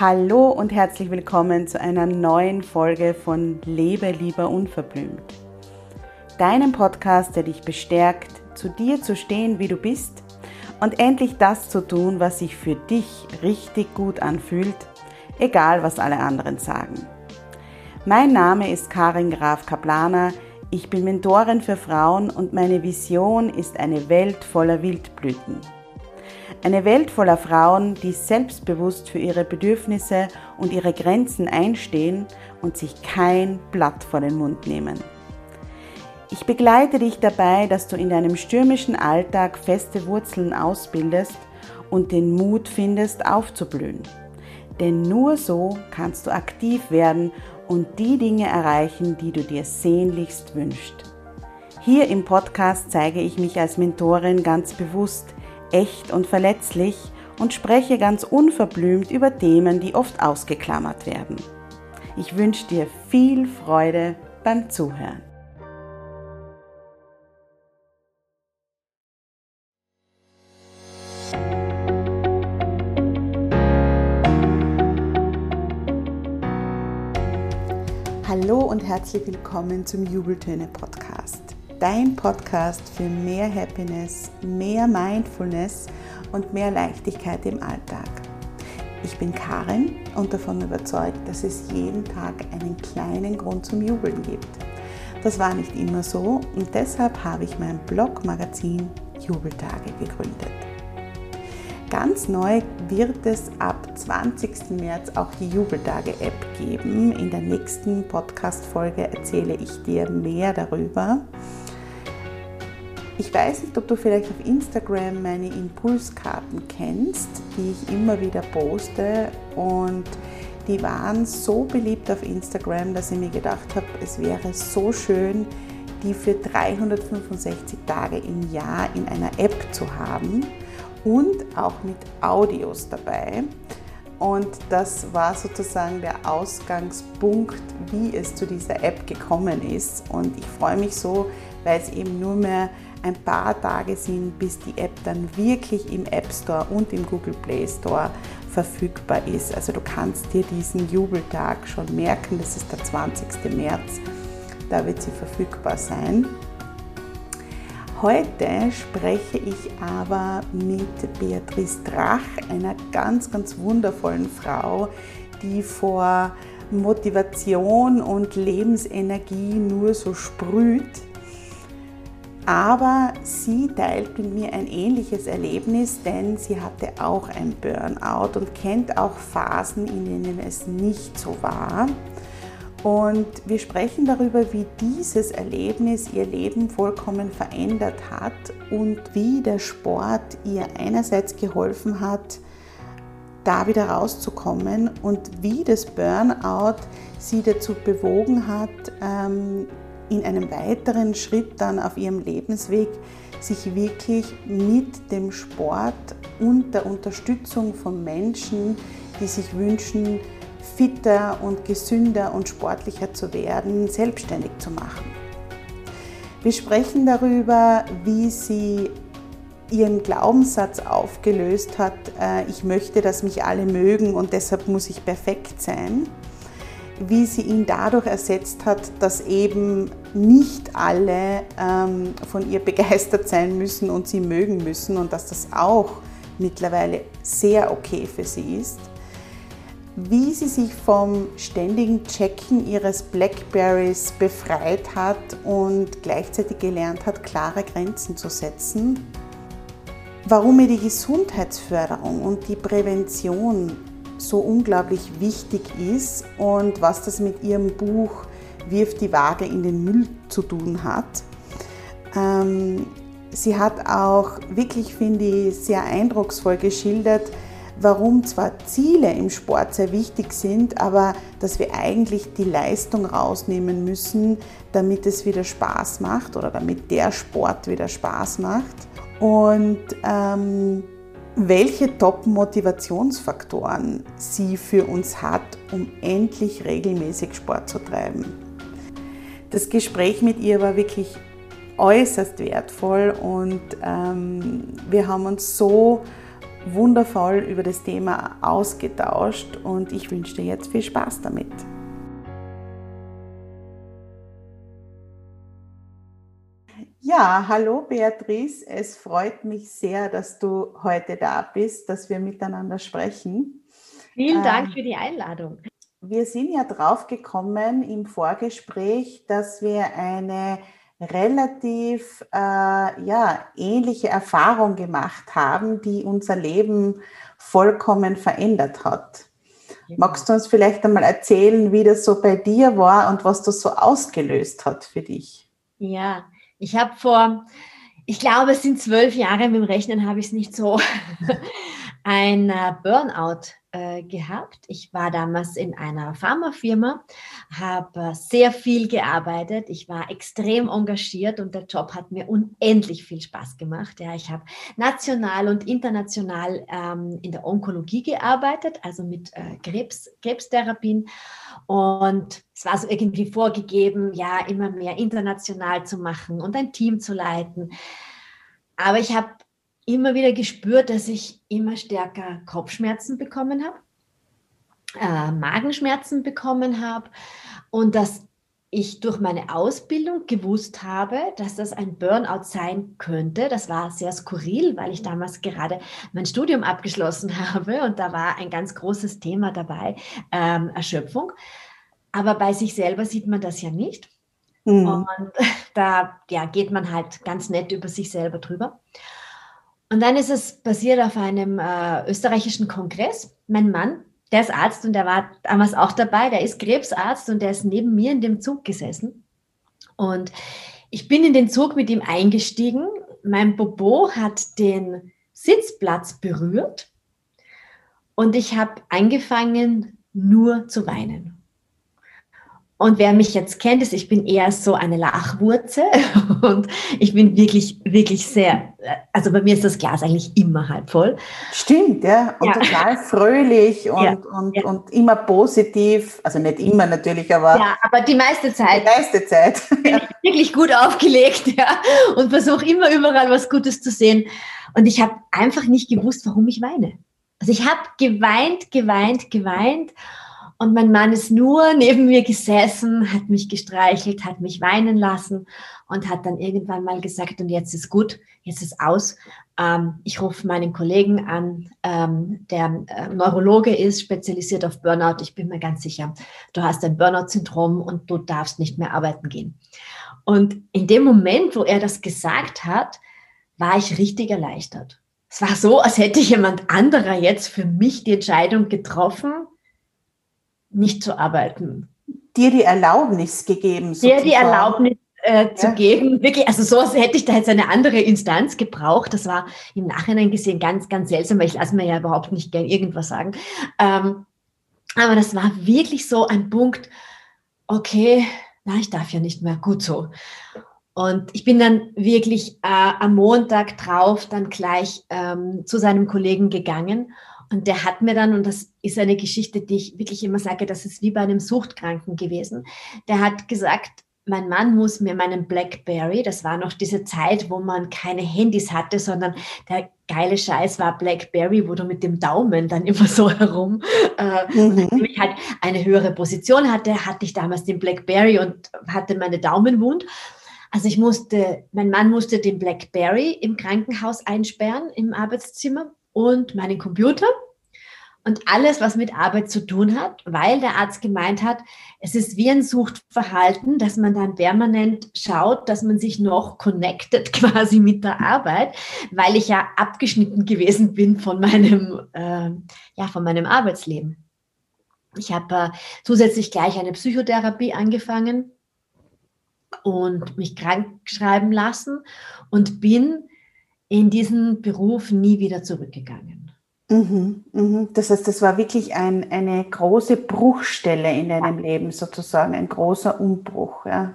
Hallo und herzlich willkommen zu einer neuen Folge von Lebe lieber unverblümt. Deinem Podcast, der dich bestärkt, zu dir zu stehen, wie du bist und endlich das zu tun, was sich für dich richtig gut anfühlt, egal was alle anderen sagen. Mein Name ist Karin Graf Kaplaner, ich bin Mentorin für Frauen und meine Vision ist eine Welt voller Wildblüten. Eine Welt voller Frauen, die selbstbewusst für ihre Bedürfnisse und ihre Grenzen einstehen und sich kein Blatt vor den Mund nehmen. Ich begleite dich dabei, dass du in deinem stürmischen Alltag feste Wurzeln ausbildest und den Mut findest, aufzublühen. Denn nur so kannst du aktiv werden und die Dinge erreichen, die du dir sehnlichst wünschst. Hier im Podcast zeige ich mich als Mentorin ganz bewusst, echt und verletzlich und spreche ganz unverblümt über Themen, die oft ausgeklammert werden. Ich wünsche dir viel Freude beim Zuhören. Hallo und herzlich willkommen zum Jubeltöne Podcast dein Podcast für mehr Happiness, mehr Mindfulness und mehr Leichtigkeit im Alltag. Ich bin Karin und davon überzeugt, dass es jeden Tag einen kleinen Grund zum Jubeln gibt. Das war nicht immer so und deshalb habe ich mein Blog-Magazin Jubeltage gegründet. Ganz neu wird es ab 20. März auch die Jubeltage-App geben. In der nächsten Podcast-Folge erzähle ich dir mehr darüber. Ich weiß nicht, ob du vielleicht auf Instagram meine Impulskarten kennst, die ich immer wieder poste und die waren so beliebt auf Instagram, dass ich mir gedacht habe, es wäre so schön, die für 365 Tage im Jahr in einer App zu haben und auch mit Audios dabei. Und das war sozusagen der Ausgangspunkt, wie es zu dieser App gekommen ist. Und ich freue mich so, weil es eben nur mehr ein paar Tage sind, bis die App dann wirklich im App Store und im Google Play Store verfügbar ist. Also du kannst dir diesen Jubeltag schon merken, das ist der 20. März, da wird sie verfügbar sein. Heute spreche ich aber mit Beatrice Drach, einer ganz, ganz wundervollen Frau, die vor Motivation und Lebensenergie nur so sprüht aber sie teilt mit mir ein ähnliches Erlebnis, denn sie hatte auch ein Burnout und kennt auch Phasen, in denen es nicht so war. Und wir sprechen darüber, wie dieses Erlebnis ihr Leben vollkommen verändert hat und wie der Sport ihr einerseits geholfen hat, da wieder rauszukommen und wie das Burnout sie dazu bewogen hat, ähm, in einem weiteren Schritt dann auf ihrem Lebensweg sich wirklich mit dem Sport und der Unterstützung von Menschen, die sich wünschen, fitter und gesünder und sportlicher zu werden, selbstständig zu machen. Wir sprechen darüber, wie sie ihren Glaubenssatz aufgelöst hat, äh, ich möchte, dass mich alle mögen und deshalb muss ich perfekt sein wie sie ihn dadurch ersetzt hat, dass eben nicht alle ähm, von ihr begeistert sein müssen und sie mögen müssen und dass das auch mittlerweile sehr okay für sie ist. Wie sie sich vom ständigen Checken ihres Blackberries befreit hat und gleichzeitig gelernt hat, klare Grenzen zu setzen. Warum ihr die Gesundheitsförderung und die Prävention so unglaublich wichtig ist und was das mit ihrem Buch Wirft die Waage in den Müll zu tun hat. Ähm, sie hat auch wirklich, finde ich, sehr eindrucksvoll geschildert, warum zwar Ziele im Sport sehr wichtig sind, aber dass wir eigentlich die Leistung rausnehmen müssen, damit es wieder Spaß macht oder damit der Sport wieder Spaß macht. Und ähm, welche Top-Motivationsfaktoren sie für uns hat, um endlich regelmäßig Sport zu treiben. Das Gespräch mit ihr war wirklich äußerst wertvoll und ähm, wir haben uns so wundervoll über das Thema ausgetauscht und ich wünsche dir jetzt viel Spaß damit. Ja, hallo Beatrice, es freut mich sehr, dass du heute da bist, dass wir miteinander sprechen. Vielen Dank ähm, für die Einladung. Wir sind ja drauf gekommen im Vorgespräch, dass wir eine relativ äh, ja, ähnliche Erfahrung gemacht haben, die unser Leben vollkommen verändert hat. Genau. Magst du uns vielleicht einmal erzählen, wie das so bei dir war und was das so ausgelöst hat für dich? Ja, ich habe vor, ich glaube, es sind zwölf Jahre, mit dem Rechnen habe ich es nicht so, ein äh, Burnout äh, gehabt. Ich war damals in einer Pharmafirma, habe sehr viel gearbeitet. Ich war extrem engagiert und der Job hat mir unendlich viel Spaß gemacht. Ja, ich habe national und international ähm, in der Onkologie gearbeitet, also mit äh, Krebs, Krebstherapien. Und es war so irgendwie vorgegeben, ja, immer mehr international zu machen und ein Team zu leiten. Aber ich habe immer wieder gespürt, dass ich immer stärker Kopfschmerzen bekommen habe, äh, Magenschmerzen bekommen habe und dass ich durch meine Ausbildung gewusst habe, dass das ein Burnout sein könnte. Das war sehr skurril, weil ich damals gerade mein Studium abgeschlossen habe und da war ein ganz großes Thema dabei, ähm, Erschöpfung. Aber bei sich selber sieht man das ja nicht. Mhm. Und da ja, geht man halt ganz nett über sich selber drüber. Und dann ist es passiert auf einem äh, österreichischen Kongress. Mein Mann, der ist Arzt und der war damals auch dabei, der ist Krebsarzt und der ist neben mir in dem Zug gesessen. Und ich bin in den Zug mit ihm eingestiegen. Mein Bobo hat den Sitzplatz berührt und ich habe angefangen nur zu weinen. Und wer mich jetzt kennt, ist, ich bin eher so eine Lachwurze und ich bin wirklich, wirklich sehr, also bei mir ist das Glas eigentlich immer halb voll. Stimmt, ja. Und ja. total fröhlich und, ja. Und, ja. und immer positiv. Also nicht immer natürlich, aber. Ja, aber die meiste Zeit. Die meiste Zeit. Bin ich wirklich gut aufgelegt, ja. Und versuche immer überall was Gutes zu sehen. Und ich habe einfach nicht gewusst, warum ich weine. Also ich habe geweint, geweint, geweint. Und mein Mann ist nur neben mir gesessen, hat mich gestreichelt, hat mich weinen lassen und hat dann irgendwann mal gesagt, und jetzt ist gut, jetzt ist aus. Ähm, ich rufe meinen Kollegen an, ähm, der äh, Neurologe ist, spezialisiert auf Burnout. Ich bin mir ganz sicher, du hast ein Burnout-Syndrom und du darfst nicht mehr arbeiten gehen. Und in dem Moment, wo er das gesagt hat, war ich richtig erleichtert. Es war so, als hätte jemand anderer jetzt für mich die Entscheidung getroffen, nicht zu arbeiten. Dir die Erlaubnis gegeben. Sozusagen. Dir die Erlaubnis äh, zu ja. geben. Wirklich, also so hätte ich da jetzt eine andere Instanz gebraucht. Das war im Nachhinein gesehen ganz, ganz seltsam, weil ich lasse mir ja überhaupt nicht gern irgendwas sagen. Ähm, aber das war wirklich so ein Punkt, okay, na, ich darf ja nicht mehr, gut so. Und ich bin dann wirklich äh, am Montag drauf dann gleich ähm, zu seinem Kollegen gegangen und der hat mir dann, und das ist eine Geschichte, die ich wirklich immer sage, das ist wie bei einem Suchtkranken gewesen, der hat gesagt, mein Mann muss mir meinen Blackberry, das war noch diese Zeit, wo man keine Handys hatte, sondern der geile Scheiß war Blackberry, wo du mit dem Daumen dann immer so herum, äh, mhm. ich halt eine höhere Position hatte, hatte ich damals den Blackberry und hatte meine Daumen wund. Also ich musste, mein Mann musste den Blackberry im Krankenhaus einsperren, im Arbeitszimmer und meinen Computer und alles, was mit Arbeit zu tun hat, weil der Arzt gemeint hat, es ist wie ein Suchtverhalten, dass man dann permanent schaut, dass man sich noch connected quasi mit der Arbeit, weil ich ja abgeschnitten gewesen bin von meinem, äh, ja, von meinem Arbeitsleben. Ich habe äh, zusätzlich gleich eine Psychotherapie angefangen und mich krank schreiben lassen und bin in diesen Beruf nie wieder zurückgegangen. Mhm, mhm. Das heißt, das war wirklich ein, eine große Bruchstelle in deinem ja. Leben sozusagen, ein großer Umbruch. Ja.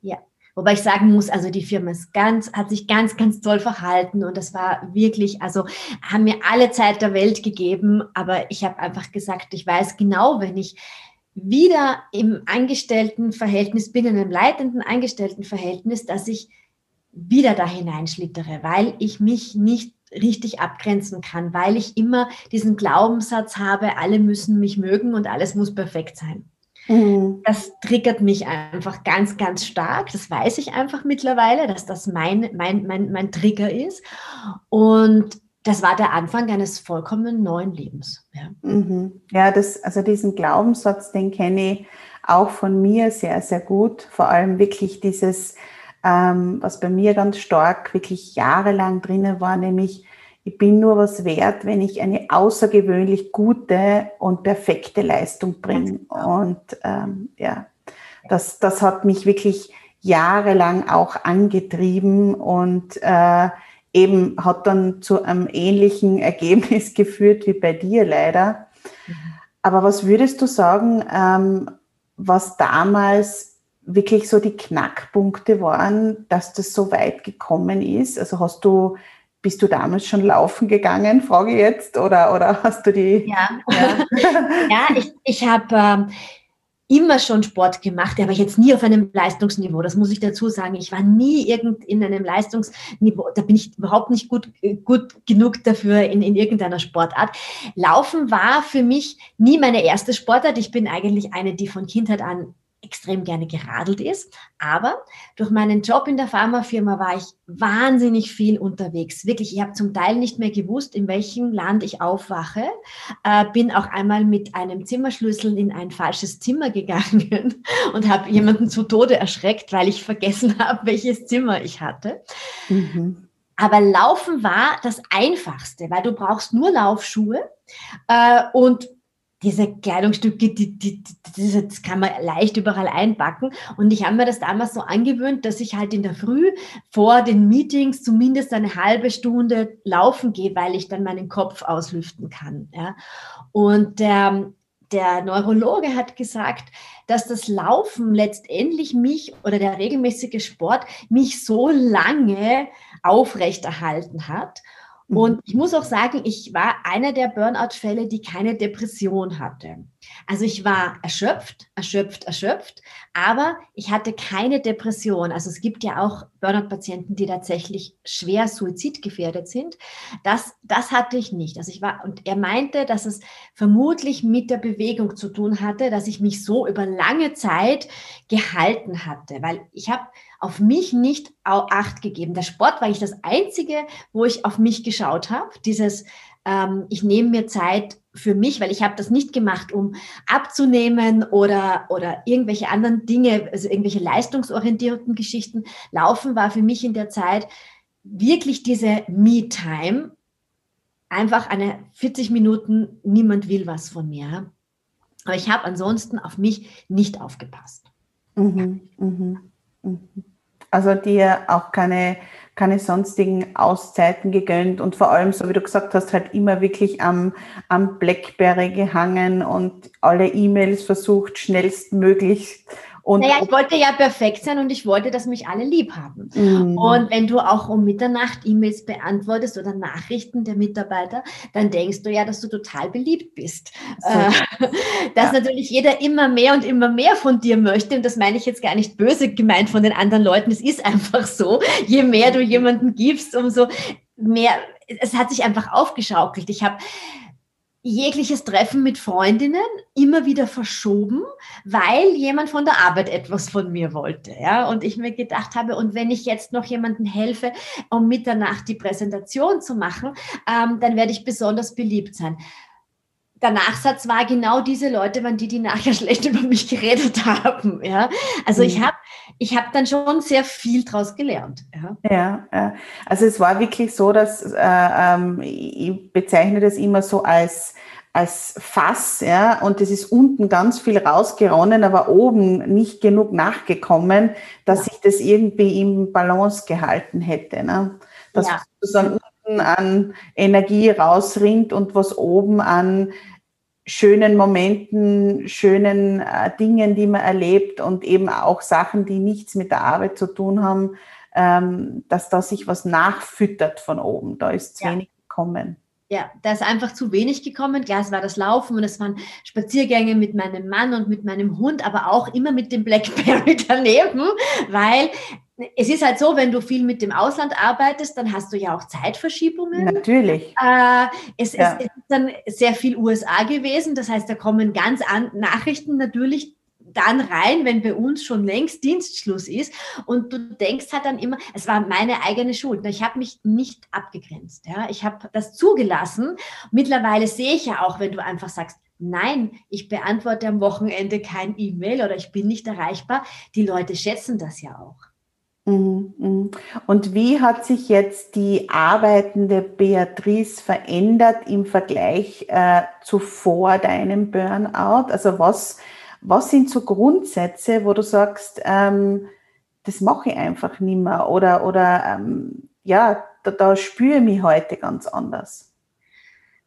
ja, wobei ich sagen muss, also die Firma ist ganz, hat sich ganz, ganz toll verhalten und das war wirklich, also haben mir alle Zeit der Welt gegeben, aber ich habe einfach gesagt, ich weiß genau, wenn ich wieder im Angestelltenverhältnis bin, in einem leitenden Angestelltenverhältnis, dass ich wieder da hineinschlittere, weil ich mich nicht richtig abgrenzen kann, weil ich immer diesen Glaubenssatz habe, alle müssen mich mögen und alles muss perfekt sein. Mhm. Das triggert mich einfach ganz, ganz stark. Das weiß ich einfach mittlerweile, dass das mein, mein, mein, mein Trigger ist. Und das war der Anfang eines vollkommen neuen Lebens. Ja, mhm. ja das, also diesen Glaubenssatz, den kenne ich auch von mir sehr, sehr gut. Vor allem wirklich dieses, ähm, was bei mir ganz stark wirklich jahrelang drinnen war, nämlich ich bin nur was wert, wenn ich eine außergewöhnlich gute und perfekte Leistung bringe. Genau. Und ähm, ja, das, das hat mich wirklich jahrelang auch angetrieben und äh, eben hat dann zu einem ähnlichen Ergebnis geführt wie bei dir leider. Mhm. Aber was würdest du sagen, ähm, was damals wirklich so die Knackpunkte waren, dass das so weit gekommen ist? Also hast du, bist du damals schon laufen gegangen, frage ich jetzt, oder, oder hast du die? Ja, ja. ja ich, ich habe ähm, immer schon Sport gemacht, aber jetzt nie auf einem Leistungsniveau. Das muss ich dazu sagen. Ich war nie irgend in einem Leistungsniveau. Da bin ich überhaupt nicht gut, gut genug dafür in, in irgendeiner Sportart. Laufen war für mich nie meine erste Sportart. Ich bin eigentlich eine, die von Kindheit an extrem gerne geradelt ist. Aber durch meinen Job in der Pharmafirma war ich wahnsinnig viel unterwegs. Wirklich, ich habe zum Teil nicht mehr gewusst, in welchem Land ich aufwache. Äh, bin auch einmal mit einem Zimmerschlüssel in ein falsches Zimmer gegangen und habe jemanden zu Tode erschreckt, weil ich vergessen habe, welches Zimmer ich hatte. Mhm. Aber Laufen war das Einfachste, weil du brauchst nur Laufschuhe äh, und diese Kleidungsstücke, die, die, die, das kann man leicht überall einpacken. Und ich habe mir das damals so angewöhnt, dass ich halt in der Früh vor den Meetings zumindest eine halbe Stunde laufen gehe, weil ich dann meinen Kopf auslüften kann. Ja. Und der, der Neurologe hat gesagt, dass das Laufen letztendlich mich oder der regelmäßige Sport mich so lange aufrechterhalten hat und mhm. ich muss auch sagen, ich war einer der Burnout-Fälle, die keine Depression hatte. Also ich war erschöpft, erschöpft, erschöpft, aber ich hatte keine Depression. Also es gibt ja auch Burnout-Patienten, die tatsächlich schwer suizidgefährdet sind. Das, das hatte ich nicht. Also ich war, und er meinte, dass es vermutlich mit der Bewegung zu tun hatte, dass ich mich so über lange Zeit gehalten hatte, weil ich habe auf mich nicht Acht gegeben. Der Sport war ich das Einzige, wo ich auf mich geschaut habe. Dieses, ähm, ich nehme mir Zeit für mich, weil ich habe das nicht gemacht, um abzunehmen oder, oder irgendwelche anderen Dinge, also irgendwelche leistungsorientierten Geschichten. Laufen war für mich in der Zeit wirklich diese Me-Time. Einfach eine 40 Minuten, niemand will was von mir. Aber ich habe ansonsten auf mich nicht aufgepasst. Mhm, mhm. Also dir auch keine, keine sonstigen Auszeiten gegönnt und vor allem, so wie du gesagt hast, halt immer wirklich am, am Blackberry gehangen und alle E-Mails versucht, schnellstmöglich und naja, ich wollte ja perfekt sein und ich wollte, dass mich alle lieb haben. Mhm. Und wenn du auch um Mitternacht E-Mails beantwortest oder Nachrichten der Mitarbeiter, dann denkst du ja, dass du total beliebt bist. So. Äh, dass ja. natürlich jeder immer mehr und immer mehr von dir möchte. Und das meine ich jetzt gar nicht böse gemeint von den anderen Leuten. Es ist einfach so. Je mehr du jemanden gibst, umso mehr, es hat sich einfach aufgeschaukelt. Ich habe jegliches Treffen mit Freundinnen immer wieder verschoben, weil jemand von der Arbeit etwas von mir wollte. Ja? Und ich mir gedacht habe, und wenn ich jetzt noch jemandem helfe, um Mitternacht die Präsentation zu machen, ähm, dann werde ich besonders beliebt sein der Nachsatz war, genau diese Leute waren die, die nachher schlecht über mich geredet haben. Ja? Also mhm. ich habe ich hab dann schon sehr viel daraus gelernt. Ja. ja, also es war wirklich so, dass äh, ähm, ich bezeichne das immer so als als Fass, ja, und es ist unten ganz viel rausgeronnen, aber oben nicht genug nachgekommen, dass sich das irgendwie im Balance gehalten hätte. Ne? Dass ja. sozusagen unten an Energie rausrinnt und was oben an schönen Momenten, schönen äh, Dingen, die man erlebt und eben auch Sachen, die nichts mit der Arbeit zu tun haben, ähm, dass da sich was nachfüttert von oben. Da ist zu ja. wenig gekommen. Ja, da ist einfach zu wenig gekommen. Klar, es war das Laufen und es waren Spaziergänge mit meinem Mann und mit meinem Hund, aber auch immer mit dem Blackberry daneben, weil es ist halt so, wenn du viel mit dem Ausland arbeitest, dann hast du ja auch Zeitverschiebungen. Natürlich. Äh, es, ja. ist, es, ist, dann sehr viel USA gewesen. Das heißt, da kommen ganz an Nachrichten natürlich dann rein, wenn bei uns schon längst Dienstschluss ist. Und du denkst halt dann immer, es war meine eigene Schuld. Ich habe mich nicht abgegrenzt. Ja? Ich habe das zugelassen. Mittlerweile sehe ich ja auch, wenn du einfach sagst, nein, ich beantworte am Wochenende kein E-Mail oder ich bin nicht erreichbar. Die Leute schätzen das ja auch. Mhm, mhm. Und wie hat sich jetzt die arbeitende Beatrice verändert im Vergleich äh, zu vor deinem Burnout? Also was, was sind so Grundsätze, wo du sagst, ähm, das mache ich einfach nicht mehr oder, oder ähm, ja, da, da spüre ich mich heute ganz anders?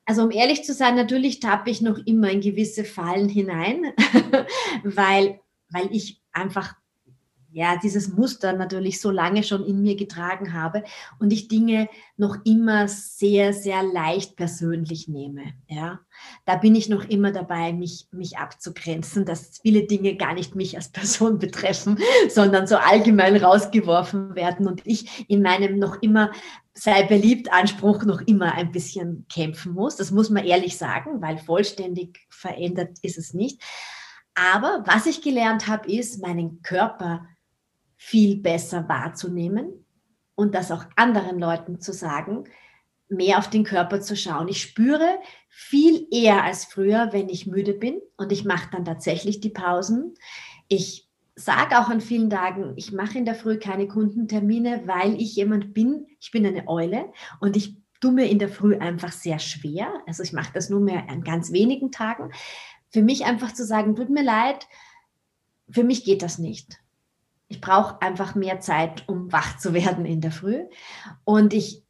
Also um ehrlich zu sein, natürlich tappe ich noch immer in gewisse Fallen hinein, weil, weil ich einfach ja, dieses Muster natürlich so lange schon in mir getragen habe und ich Dinge noch immer sehr, sehr leicht persönlich nehme. Ja, da bin ich noch immer dabei, mich, mich abzugrenzen, dass viele Dinge gar nicht mich als Person betreffen, sondern so allgemein rausgeworfen werden und ich in meinem noch immer sei beliebt Anspruch noch immer ein bisschen kämpfen muss. Das muss man ehrlich sagen, weil vollständig verändert ist es nicht. Aber was ich gelernt habe, ist, meinen Körper viel besser wahrzunehmen und das auch anderen Leuten zu sagen, mehr auf den Körper zu schauen. Ich spüre viel eher als früher, wenn ich müde bin und ich mache dann tatsächlich die Pausen. Ich sage auch an vielen Tagen, ich mache in der Früh keine Kundentermine, weil ich jemand bin, ich bin eine Eule und ich tue mir in der Früh einfach sehr schwer. Also ich mache das nur mehr an ganz wenigen Tagen. Für mich einfach zu sagen, tut mir leid, für mich geht das nicht ich brauche einfach mehr Zeit, um wach zu werden in der Früh. Und ich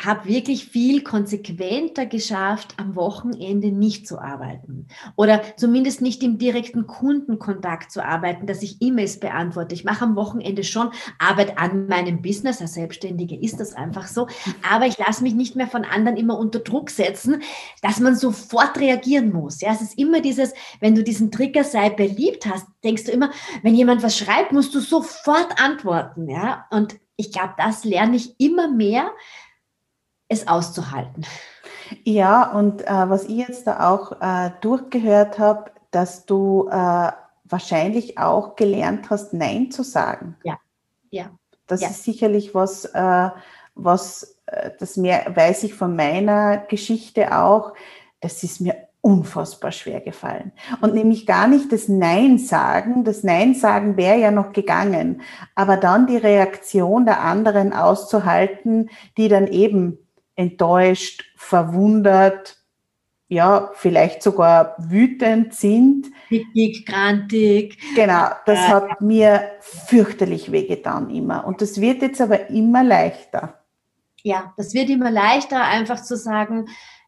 habe wirklich viel konsequenter geschafft, am Wochenende nicht zu arbeiten oder zumindest nicht im direkten Kundenkontakt zu arbeiten, dass ich E-Mails beantworte. Ich mache am Wochenende schon Arbeit an meinem Business. Als Selbstständige ist das einfach so. Aber ich lasse mich nicht mehr von anderen immer unter Druck setzen, dass man sofort reagieren muss. Ja, es ist immer dieses, wenn du diesen Trigger sei beliebt hast, denkst du immer, wenn jemand was schreibt, musst du sofort antworten. Ja, und ich glaube, das lerne ich immer mehr, es auszuhalten. Ja, und äh, was ich jetzt da auch äh, durchgehört habe, dass du äh, wahrscheinlich auch gelernt hast, Nein zu sagen. Ja, ja. Das ja. ist sicherlich was, äh, was äh, das mehr weiß ich von meiner Geschichte auch. Das ist mir unfassbar schwer gefallen. Und nämlich gar nicht das Nein sagen. Das Nein sagen wäre ja noch gegangen. Aber dann die Reaktion der anderen auszuhalten, die dann eben enttäuscht, verwundert, ja, vielleicht sogar wütend sind. Dick, grantig. Genau, das hat mir fürchterlich wehgetan immer. Und das wird jetzt aber immer leichter. Ja, das wird immer leichter, einfach zu sagen,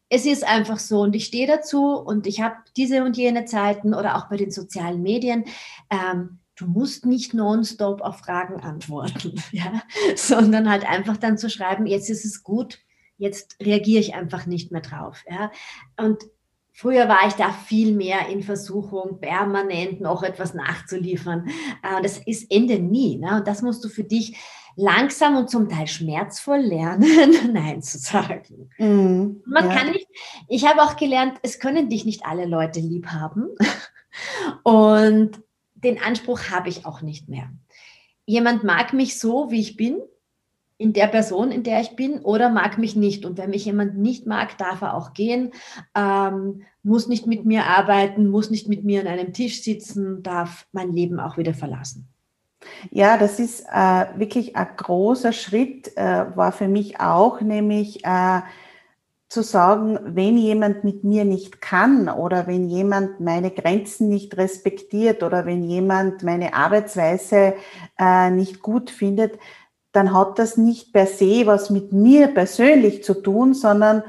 es ist einfach so und ich stehe dazu und ich habe diese und jene Zeiten oder auch bei den sozialen Medien. Ähm, du musst nicht nonstop auf Fragen antworten, ja, sondern halt einfach dann zu schreiben, jetzt ist es gut, jetzt reagiere ich einfach nicht mehr drauf. Ja? Und früher war ich da viel mehr in Versuchung, permanent noch etwas nachzuliefern. Äh, das ist Ende nie. Ne? Und das musst du für dich langsam und zum Teil schmerzvoll lernen, Nein zu sagen. Mm, Man ja. kann nicht, ich habe auch gelernt, es können dich nicht alle Leute lieb haben. Und den Anspruch habe ich auch nicht mehr. Jemand mag mich so, wie ich bin, in der Person, in der ich bin, oder mag mich nicht. Und wenn mich jemand nicht mag, darf er auch gehen, ähm, muss nicht mit mir arbeiten, muss nicht mit mir an einem Tisch sitzen, darf mein Leben auch wieder verlassen. Ja, das ist äh, wirklich ein großer Schritt, äh, war für mich auch, nämlich äh, zu sagen, wenn jemand mit mir nicht kann oder wenn jemand meine Grenzen nicht respektiert oder wenn jemand meine Arbeitsweise äh, nicht gut findet, dann hat das nicht per se was mit mir persönlich zu tun, sondern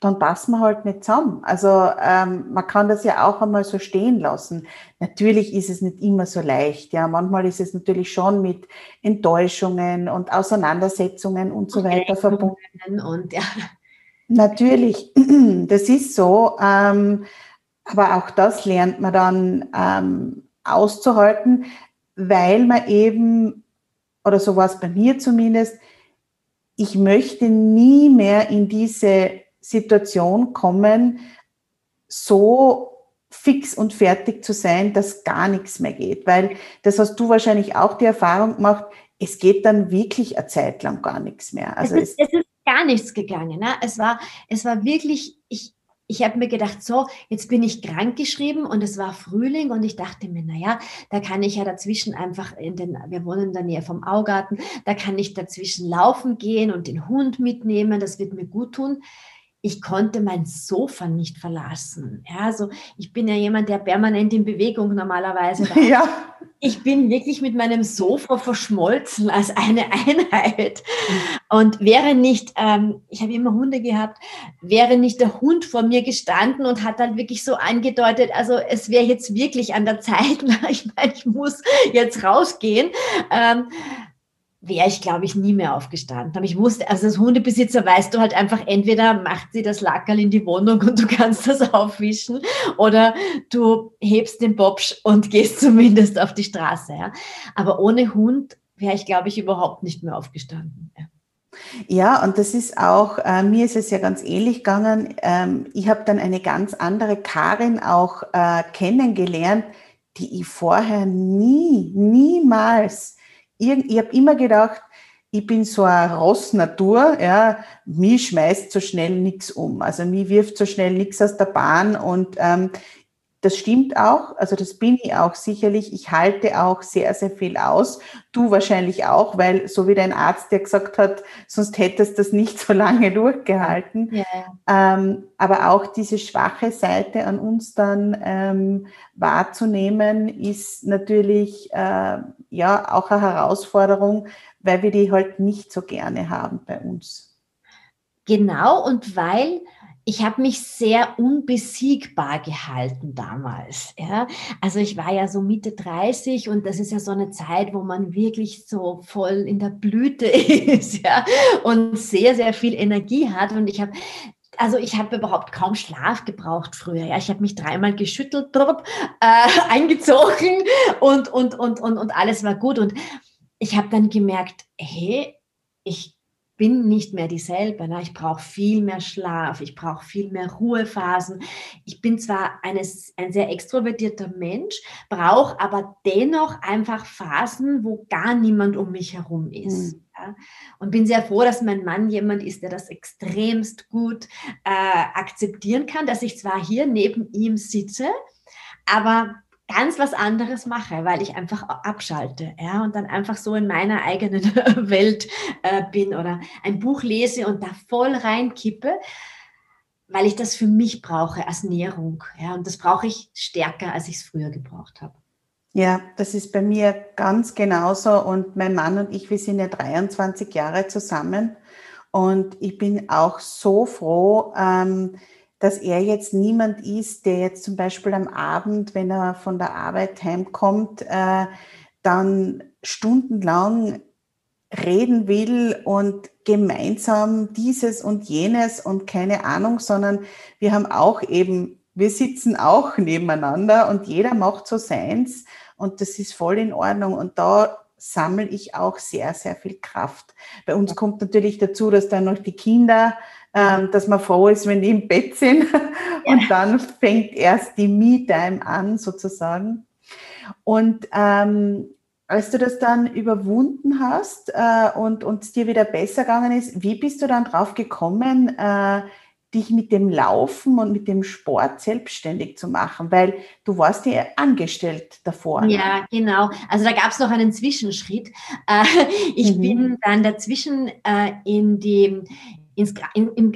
dann passen wir halt nicht zusammen. Also ähm, man kann das ja auch einmal so stehen lassen. Natürlich ist es nicht immer so leicht. Ja, manchmal ist es natürlich schon mit Enttäuschungen und Auseinandersetzungen und so weiter verbunden. Und ja. Natürlich, das ist so. Ähm, aber auch das lernt man dann ähm, auszuhalten, weil man eben oder so war es bei mir zumindest, ich möchte nie mehr in diese Situation kommen, so fix und fertig zu sein, dass gar nichts mehr geht. Weil das hast du wahrscheinlich auch die Erfahrung gemacht, es geht dann wirklich eine Zeit lang gar nichts mehr. Also es, ist, es, ist gar nichts gegangen. Ne? Es, war, es war wirklich, ich, ich habe mir gedacht, so, jetzt bin ich krank geschrieben und es war Frühling und ich dachte mir, naja, da kann ich ja dazwischen einfach in den, wir wohnen in der Nähe vom Augarten, da kann ich dazwischen laufen gehen und den Hund mitnehmen, das wird mir gut tun ich konnte mein Sofa nicht verlassen. Ja, also ich bin ja jemand, der permanent in Bewegung normalerweise war. Ja. Ich bin wirklich mit meinem Sofa verschmolzen als eine Einheit. Und wäre nicht, ähm, ich habe immer Hunde gehabt, wäre nicht der Hund vor mir gestanden und hat dann wirklich so angedeutet, also es wäre jetzt wirklich an der Zeit, ich meine, ich muss jetzt rausgehen. Ähm, wäre ich, glaube ich, nie mehr aufgestanden. Aber ich wusste, also als Hundebesitzer weißt du halt einfach, entweder macht sie das Lackerl in die Wohnung und du kannst das aufwischen oder du hebst den Bobsch und gehst zumindest auf die Straße. Ja. Aber ohne Hund wäre ich, glaube ich, überhaupt nicht mehr aufgestanden. Ja. Ja, und das ist auch, äh, mir ist es ja ganz ähnlich gegangen. Ähm, ich habe dann eine ganz andere Karin auch äh, kennengelernt, die ich vorher nie, niemals ich habe immer gedacht, ich bin so eine Rossnatur, ja, mir schmeißt so schnell nichts um. Also mir wirft so schnell nichts aus der Bahn und ähm, das stimmt auch, also das bin ich auch sicherlich. Ich halte auch sehr, sehr viel aus. Du wahrscheinlich auch, weil so wie dein Arzt dir gesagt hat, sonst hättest du das nicht so lange durchgehalten. Ja. Ähm, aber auch diese schwache Seite an uns dann ähm, wahrzunehmen, ist natürlich äh, ja auch eine Herausforderung, weil wir die halt nicht so gerne haben bei uns. Genau, und weil ich habe mich sehr unbesiegbar gehalten damals. Ja? Also ich war ja so Mitte 30 und das ist ja so eine Zeit, wo man wirklich so voll in der Blüte ist ja? und sehr, sehr viel Energie hat. Und ich habe also ich habe überhaupt kaum Schlaf gebraucht früher. Ja, ich habe mich dreimal geschüttelt, drop, äh, eingezogen und, und, und, und, und alles war gut. Und ich habe dann gemerkt, hey, ich bin nicht mehr dieselbe. Ne? Ich brauche viel mehr Schlaf, ich brauche viel mehr Ruhephasen. Ich bin zwar eines, ein sehr extrovertierter Mensch, brauche aber dennoch einfach Phasen, wo gar niemand um mich herum ist. Mhm. Ja? Und bin sehr froh, dass mein Mann jemand ist, der das extremst gut äh, akzeptieren kann, dass ich zwar hier neben ihm sitze, aber ganz was anderes mache, weil ich einfach abschalte, ja, und dann einfach so in meiner eigenen Welt äh, bin oder ein Buch lese und da voll reinkippe, weil ich das für mich brauche als Nährung, ja, und das brauche ich stärker, als ich es früher gebraucht habe. Ja, das ist bei mir ganz genauso und mein Mann und ich, wir sind ja 23 Jahre zusammen und ich bin auch so froh, ähm, dass er jetzt niemand ist, der jetzt zum Beispiel am Abend, wenn er von der Arbeit heimkommt, äh, dann stundenlang reden will und gemeinsam dieses und jenes und keine Ahnung, sondern wir haben auch eben, wir sitzen auch nebeneinander und jeder macht so seins und das ist voll in Ordnung und da sammle ich auch sehr, sehr viel Kraft. Bei uns kommt natürlich dazu, dass dann noch die Kinder dass man froh ist, wenn die im Bett sind. Und ja. dann fängt erst die Me-Time an, sozusagen. Und ähm, als du das dann überwunden hast äh, und es dir wieder besser gegangen ist, wie bist du dann drauf gekommen, äh, dich mit dem Laufen und mit dem Sport selbstständig zu machen, weil du warst ja angestellt davor. Ja, genau. Also da gab es noch einen Zwischenschritt. Äh, ich mhm. bin dann dazwischen äh, in die ins,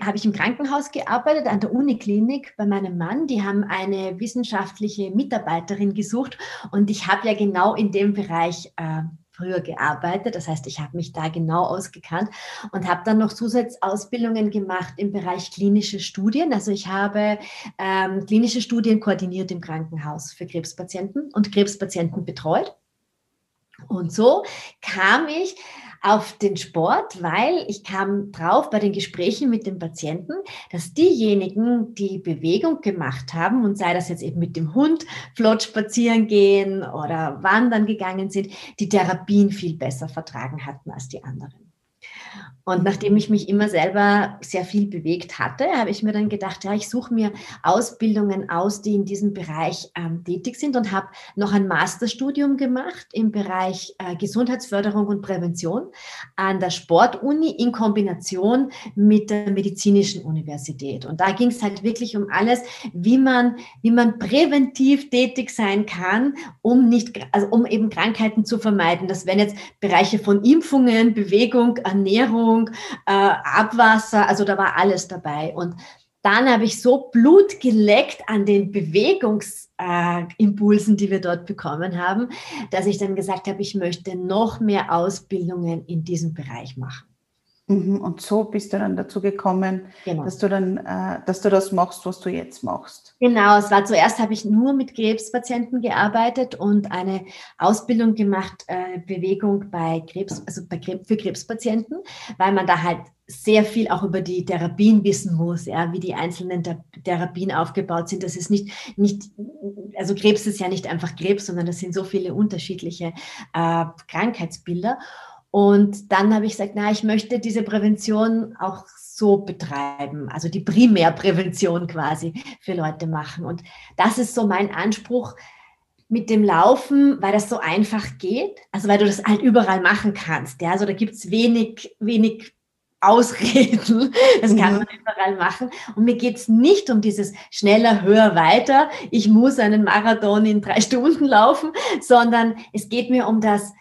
habe ich im Krankenhaus gearbeitet, an der Uniklinik bei meinem Mann. Die haben eine wissenschaftliche Mitarbeiterin gesucht und ich habe ja genau in dem Bereich äh, früher gearbeitet. Das heißt, ich habe mich da genau ausgekannt und habe dann noch Zusatzausbildungen gemacht im Bereich klinische Studien. Also ich habe ähm, klinische Studien koordiniert im Krankenhaus für Krebspatienten und Krebspatienten betreut. Und so kam ich auf den Sport, weil ich kam drauf bei den Gesprächen mit den Patienten, dass diejenigen, die Bewegung gemacht haben und sei das jetzt eben mit dem Hund flott spazieren gehen oder wandern gegangen sind, die Therapien viel besser vertragen hatten als die anderen. Und nachdem ich mich immer selber sehr viel bewegt hatte, habe ich mir dann gedacht, ja, ich suche mir Ausbildungen aus, die in diesem Bereich ähm, tätig sind und habe noch ein Masterstudium gemacht im Bereich äh, Gesundheitsförderung und Prävention an der Sportuni in Kombination mit der medizinischen Universität. Und da ging es halt wirklich um alles, wie man, wie man präventiv tätig sein kann, um nicht, also um eben Krankheiten zu vermeiden. Das wären jetzt Bereiche von Impfungen, Bewegung, Ernährung, Ernährung, äh, Abwasser, also da war alles dabei. Und dann habe ich so Blut geleckt an den Bewegungsimpulsen, äh, die wir dort bekommen haben, dass ich dann gesagt habe, ich möchte noch mehr Ausbildungen in diesem Bereich machen. Mhm, und so bist du dann dazu gekommen, genau. dass, du dann, äh, dass du das machst, was du jetzt machst. Genau, es war zuerst habe ich nur mit Krebspatienten gearbeitet und eine Ausbildung gemacht, äh, Bewegung bei Krebs, also bei Krebs, für Krebspatienten, weil man da halt sehr viel auch über die Therapien wissen muss, ja, wie die einzelnen Therapien aufgebaut sind. Das ist nicht, nicht, also Krebs ist ja nicht einfach Krebs, sondern das sind so viele unterschiedliche äh, Krankheitsbilder. Und dann habe ich gesagt, na, ich möchte diese Prävention auch so betreiben, also die Primärprävention quasi für Leute machen. Und das ist so mein Anspruch mit dem Laufen, weil das so einfach geht, also weil du das halt überall machen kannst. Ja, also da gibt es wenig, wenig Ausreden. Das kann mhm. man überall machen. Und mir geht es nicht um dieses schneller, höher, weiter. Ich muss einen Marathon in drei Stunden laufen, sondern es geht mir um das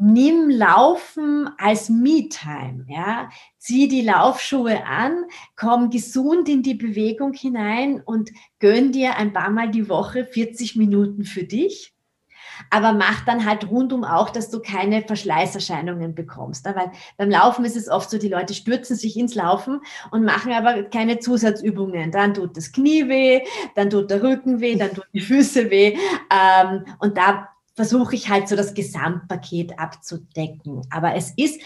nimm Laufen als Me-Time, ja. Zieh die Laufschuhe an, komm gesund in die Bewegung hinein und gönn dir ein paar Mal die Woche 40 Minuten für dich. Aber mach dann halt rundum auch, dass du keine Verschleißerscheinungen bekommst. Weil beim Laufen ist es oft so, die Leute stürzen sich ins Laufen und machen aber keine Zusatzübungen. Dann tut das Knie weh, dann tut der Rücken weh, dann tut die Füße weh. Ähm, und da versuche ich halt so das Gesamtpaket abzudecken. Aber es ist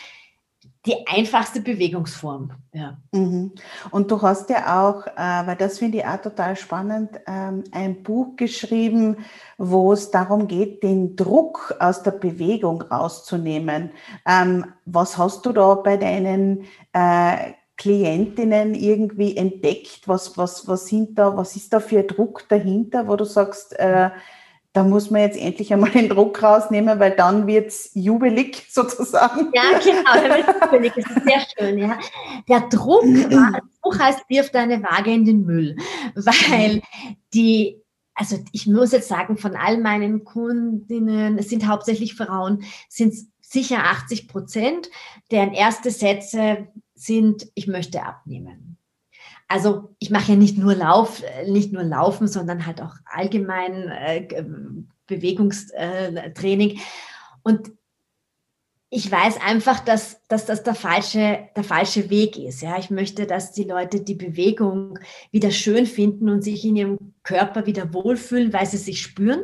die einfachste Bewegungsform. Ja. Mhm. Und du hast ja auch, äh, weil das finde ich auch total spannend, ähm, ein Buch geschrieben, wo es darum geht, den Druck aus der Bewegung rauszunehmen. Ähm, was hast du da bei deinen äh, Klientinnen irgendwie entdeckt? Was, was, was, sind da, was ist da für Druck dahinter, wo du sagst, äh, da muss man jetzt endlich einmal den Druck rausnehmen, weil dann wird es jubelig sozusagen. Ja, genau, dann wird es jubelig. Das ist sehr schön. Ja. Der Druck, das Buch heißt, wirf deine Waage in den Müll, weil die, also ich muss jetzt sagen, von all meinen Kundinnen, es sind hauptsächlich Frauen, sind sicher 80 Prozent, deren erste Sätze sind, ich möchte abnehmen also ich mache ja nicht nur Lauf, äh, nicht nur Laufen, sondern halt auch allgemein äh, Bewegungstraining. Und ich weiß einfach, dass, dass das der falsche, der falsche Weg ist. Ja, ich möchte, dass die Leute die Bewegung wieder schön finden und sich in ihrem Körper wieder wohlfühlen, weil sie sich spüren.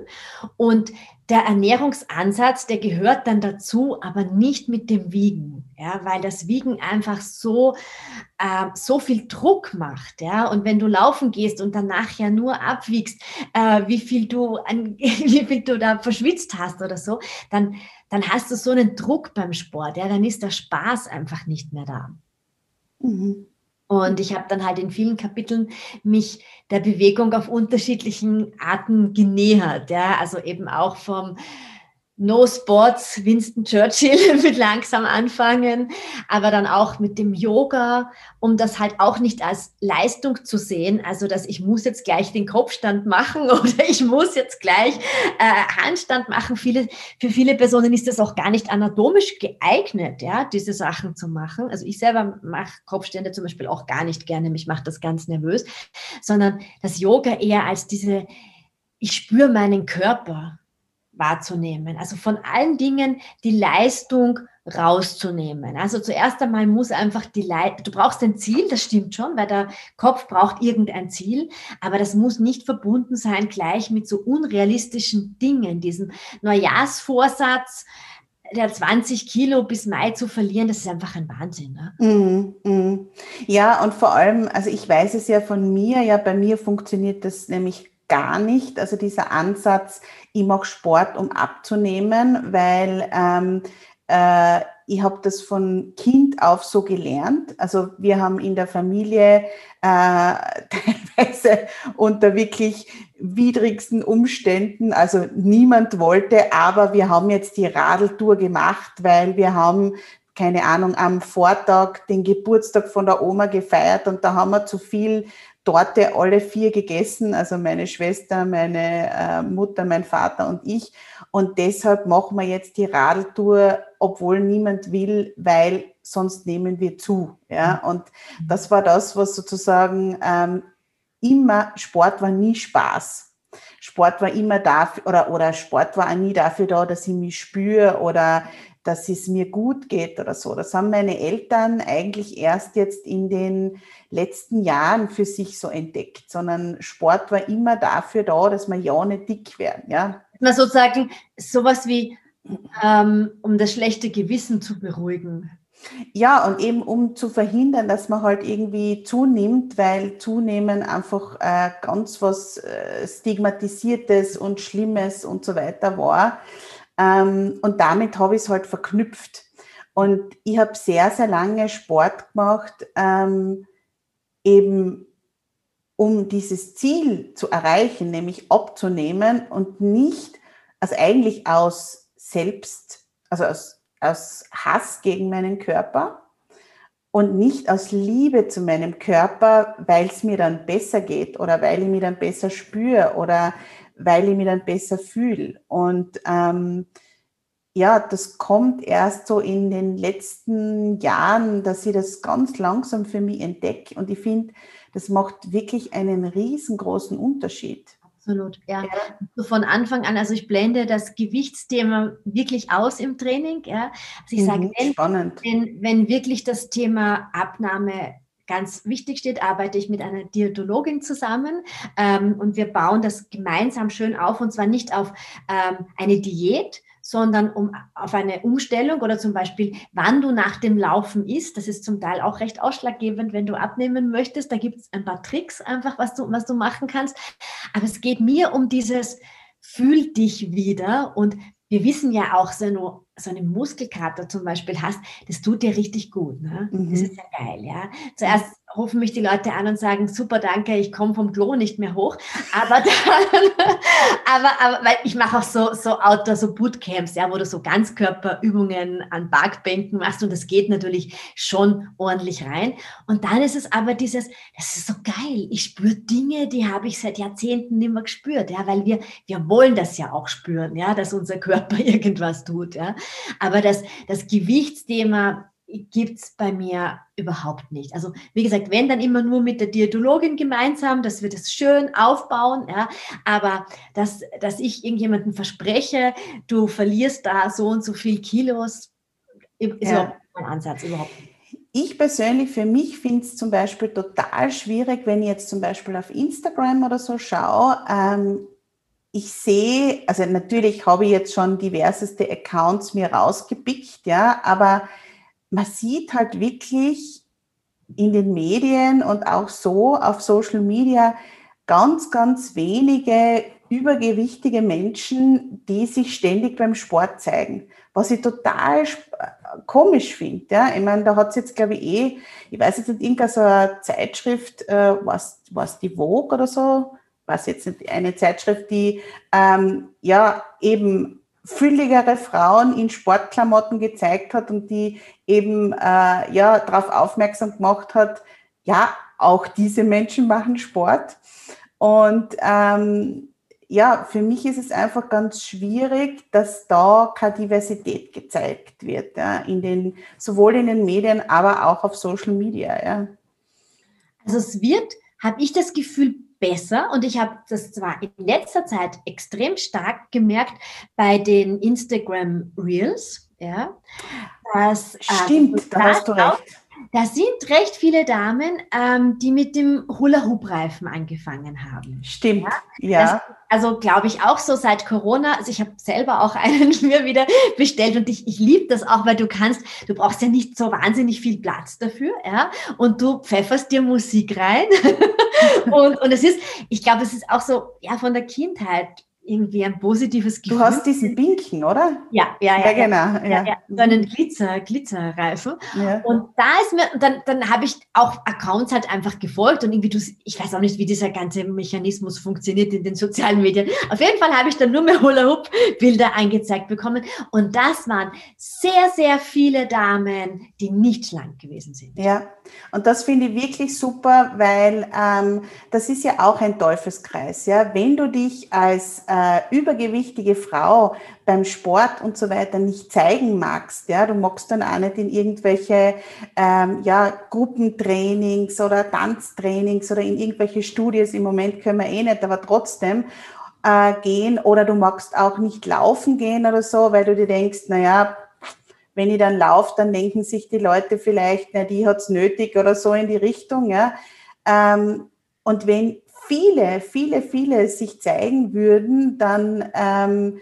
Und der Ernährungsansatz, der gehört dann dazu, aber nicht mit dem Wiegen, ja, weil das Wiegen einfach so, äh, so viel Druck macht, ja. Und wenn du laufen gehst und danach ja nur abwiegst, äh, wie viel du, an, wie viel du da verschwitzt hast oder so, dann, dann hast du so einen Druck beim Sport, ja, dann ist der Spaß einfach nicht mehr da. Mhm. Und ich habe dann halt in vielen Kapiteln mich der Bewegung auf unterschiedlichen Arten genähert. Ja? Also eben auch vom No Sports, Winston Churchill mit langsam anfangen, aber dann auch mit dem Yoga, um das halt auch nicht als Leistung zu sehen, also dass ich muss jetzt gleich den Kopfstand machen oder ich muss jetzt gleich äh, Handstand machen. Viele, für viele Personen ist das auch gar nicht anatomisch geeignet, ja, diese Sachen zu machen. Also ich selber mache Kopfstände zum Beispiel auch gar nicht gerne, mich macht das ganz nervös, sondern das Yoga eher als diese, ich spüre meinen Körper wahrzunehmen. Also von allen Dingen die Leistung rauszunehmen. Also zuerst einmal muss einfach die Leistung, du brauchst ein Ziel, das stimmt schon, weil der Kopf braucht irgendein Ziel, aber das muss nicht verbunden sein gleich mit so unrealistischen Dingen, diesem Neujahrsvorsatz, der 20 Kilo bis Mai zu verlieren, das ist einfach ein Wahnsinn. Ne? Mm, mm. Ja, und vor allem, also ich weiß es ja von mir, ja, bei mir funktioniert das nämlich gar nicht. Also dieser Ansatz, ich mache Sport, um abzunehmen, weil ähm, äh, ich habe das von Kind auf so gelernt. Also wir haben in der Familie äh, teilweise unter wirklich widrigsten Umständen, also niemand wollte, aber wir haben jetzt die Radeltour gemacht, weil wir haben keine Ahnung, am Vortag den Geburtstag von der Oma gefeiert und da haben wir zu viel Torte alle vier gegessen, also meine Schwester, meine äh, Mutter, mein Vater und ich. Und deshalb machen wir jetzt die Radeltour, obwohl niemand will, weil sonst nehmen wir zu. Ja? Und das war das, was sozusagen ähm, immer, Sport war nie Spaß. Sport war immer dafür, oder, oder Sport war auch nie dafür da, dass ich mich spüre oder dass es mir gut geht oder so. Das haben meine Eltern eigentlich erst jetzt in den letzten Jahren für sich so entdeckt, sondern Sport war immer dafür da, dass wir ja nicht dick werden. Ja? Man sozusagen sowas wie, ähm, um das schlechte Gewissen zu beruhigen. Ja, und eben um zu verhindern, dass man halt irgendwie zunimmt, weil zunehmen einfach äh, ganz was äh, Stigmatisiertes und Schlimmes und so weiter war. Ähm, und damit habe ich es halt verknüpft. Und ich habe sehr, sehr lange Sport gemacht, ähm, eben um dieses Ziel zu erreichen, nämlich abzunehmen und nicht, also eigentlich aus Selbst, also aus, aus Hass gegen meinen Körper und nicht aus Liebe zu meinem Körper, weil es mir dann besser geht oder weil ich mich dann besser spüre oder weil ich mich dann besser fühle. Und ähm, ja, das kommt erst so in den letzten Jahren, dass ich das ganz langsam für mich entdecke. Und ich finde, das macht wirklich einen riesengroßen Unterschied. Absolut, ja. ja. Von Anfang an, also ich blende das Gewichtsthema wirklich aus im Training. Ja. Also ich mhm, sage, wenn, wenn, wenn wirklich das Thema Abnahme ganz wichtig steht, arbeite ich mit einer Diätologin zusammen ähm, und wir bauen das gemeinsam schön auf und zwar nicht auf ähm, eine Diät, sondern um auf eine Umstellung oder zum Beispiel, wann du nach dem Laufen isst. Das ist zum Teil auch recht ausschlaggebend, wenn du abnehmen möchtest. Da gibt es ein paar Tricks einfach, was du, was du machen kannst. Aber es geht mir um dieses Fühl dich wieder und wir wissen ja auch, so eine, so eine Muskelkater zum Beispiel hast, das tut dir richtig gut. Ne? Mhm. Das ist ja geil, ja. Zuerst rufen mich die Leute an und sagen, super, danke, ich komme vom Klo nicht mehr hoch. Aber dann, aber, aber, weil ich mache auch so, so Outdoor, so Bootcamps, ja, wo du so Ganzkörperübungen an Parkbänken machst und das geht natürlich schon ordentlich rein. Und dann ist es aber dieses, das ist so geil. Ich spüre Dinge, die habe ich seit Jahrzehnten nicht mehr gespürt, ja, weil wir, wir wollen das ja auch spüren, ja, dass unser Körper irgendwas tut, ja. Aber das, das Gewichtsthema, gibt es bei mir überhaupt nicht. Also wie gesagt, wenn dann immer nur mit der Diätologin gemeinsam, dass wir das schön aufbauen, ja, aber dass, dass ich irgendjemandem verspreche, du verlierst da so und so viel Kilos, ist ja. überhaupt mein Ansatz überhaupt nicht. Ich persönlich, für mich finde es zum Beispiel total schwierig, wenn ich jetzt zum Beispiel auf Instagram oder so schaue. Ähm, ich sehe, also natürlich habe ich jetzt schon diverseste Accounts mir rausgepickt, ja, aber man sieht halt wirklich in den Medien und auch so auf Social Media ganz, ganz wenige übergewichtige Menschen, die sich ständig beim Sport zeigen, was ich total komisch finde. Ja? Ich meine, da hat es jetzt, glaube ich, eh, ich weiß jetzt nicht, irgendeine so eine Zeitschrift, äh, was, was die Vogue oder so, was jetzt nicht, eine Zeitschrift, die ähm, ja eben fülligere Frauen in Sportklamotten gezeigt hat und die eben äh, ja darauf aufmerksam gemacht hat, ja, auch diese Menschen machen Sport. Und ähm, ja, für mich ist es einfach ganz schwierig, dass da keine Diversität gezeigt wird, ja, in den, sowohl in den Medien, aber auch auf Social Media. Ja. Also es wird, habe ich das Gefühl, besser und ich habe das zwar in letzter Zeit extrem stark gemerkt bei den Instagram Reels, ja, dass äh, stimmt, äh, da hast du recht. Da sind recht viele Damen, ähm, die mit dem Hula-Hoop-Reifen angefangen haben. Stimmt, ja. ja. also glaube ich auch so seit Corona. Also ich habe selber auch einen mir wieder bestellt und ich, ich liebe das auch, weil du kannst, du brauchst ja nicht so wahnsinnig viel Platz dafür, ja. Und du pfefferst dir Musik rein. und, und es ist, ich glaube, es ist auch so, ja, von der Kindheit irgendwie ein positives Gefühl. Du hast diesen pinken, oder? Ja, ja, ja. ja genau. Ja. ja, so einen Glitzer, Glitzerreifen. Ja. Und da ist mir, dann, dann habe ich auch Accounts halt einfach gefolgt und irgendwie, du, ich weiß auch nicht, wie dieser ganze Mechanismus funktioniert in den sozialen Medien. Auf jeden Fall habe ich dann nur mehr Hula-Hoop-Bilder angezeigt bekommen. Und das waren sehr, sehr viele Damen, die nicht schlank gewesen sind. Ja, und das finde ich wirklich super, weil ähm, das ist ja auch ein Teufelskreis. Ja? Wenn du dich als äh, übergewichtige Frau beim Sport und so weiter nicht zeigen magst, ja, du magst dann auch nicht in irgendwelche ähm, ja, Gruppentrainings oder Tanztrainings oder in irgendwelche Studios, im Moment können wir eh nicht, aber trotzdem äh, gehen oder du magst auch nicht laufen gehen oder so, weil du dir denkst, naja, wenn ich dann laufe, dann denken sich die Leute vielleicht, na, die hat's nötig oder so in die Richtung, ja. Ähm, und wenn viele, viele, viele sich zeigen würden, dann ähm,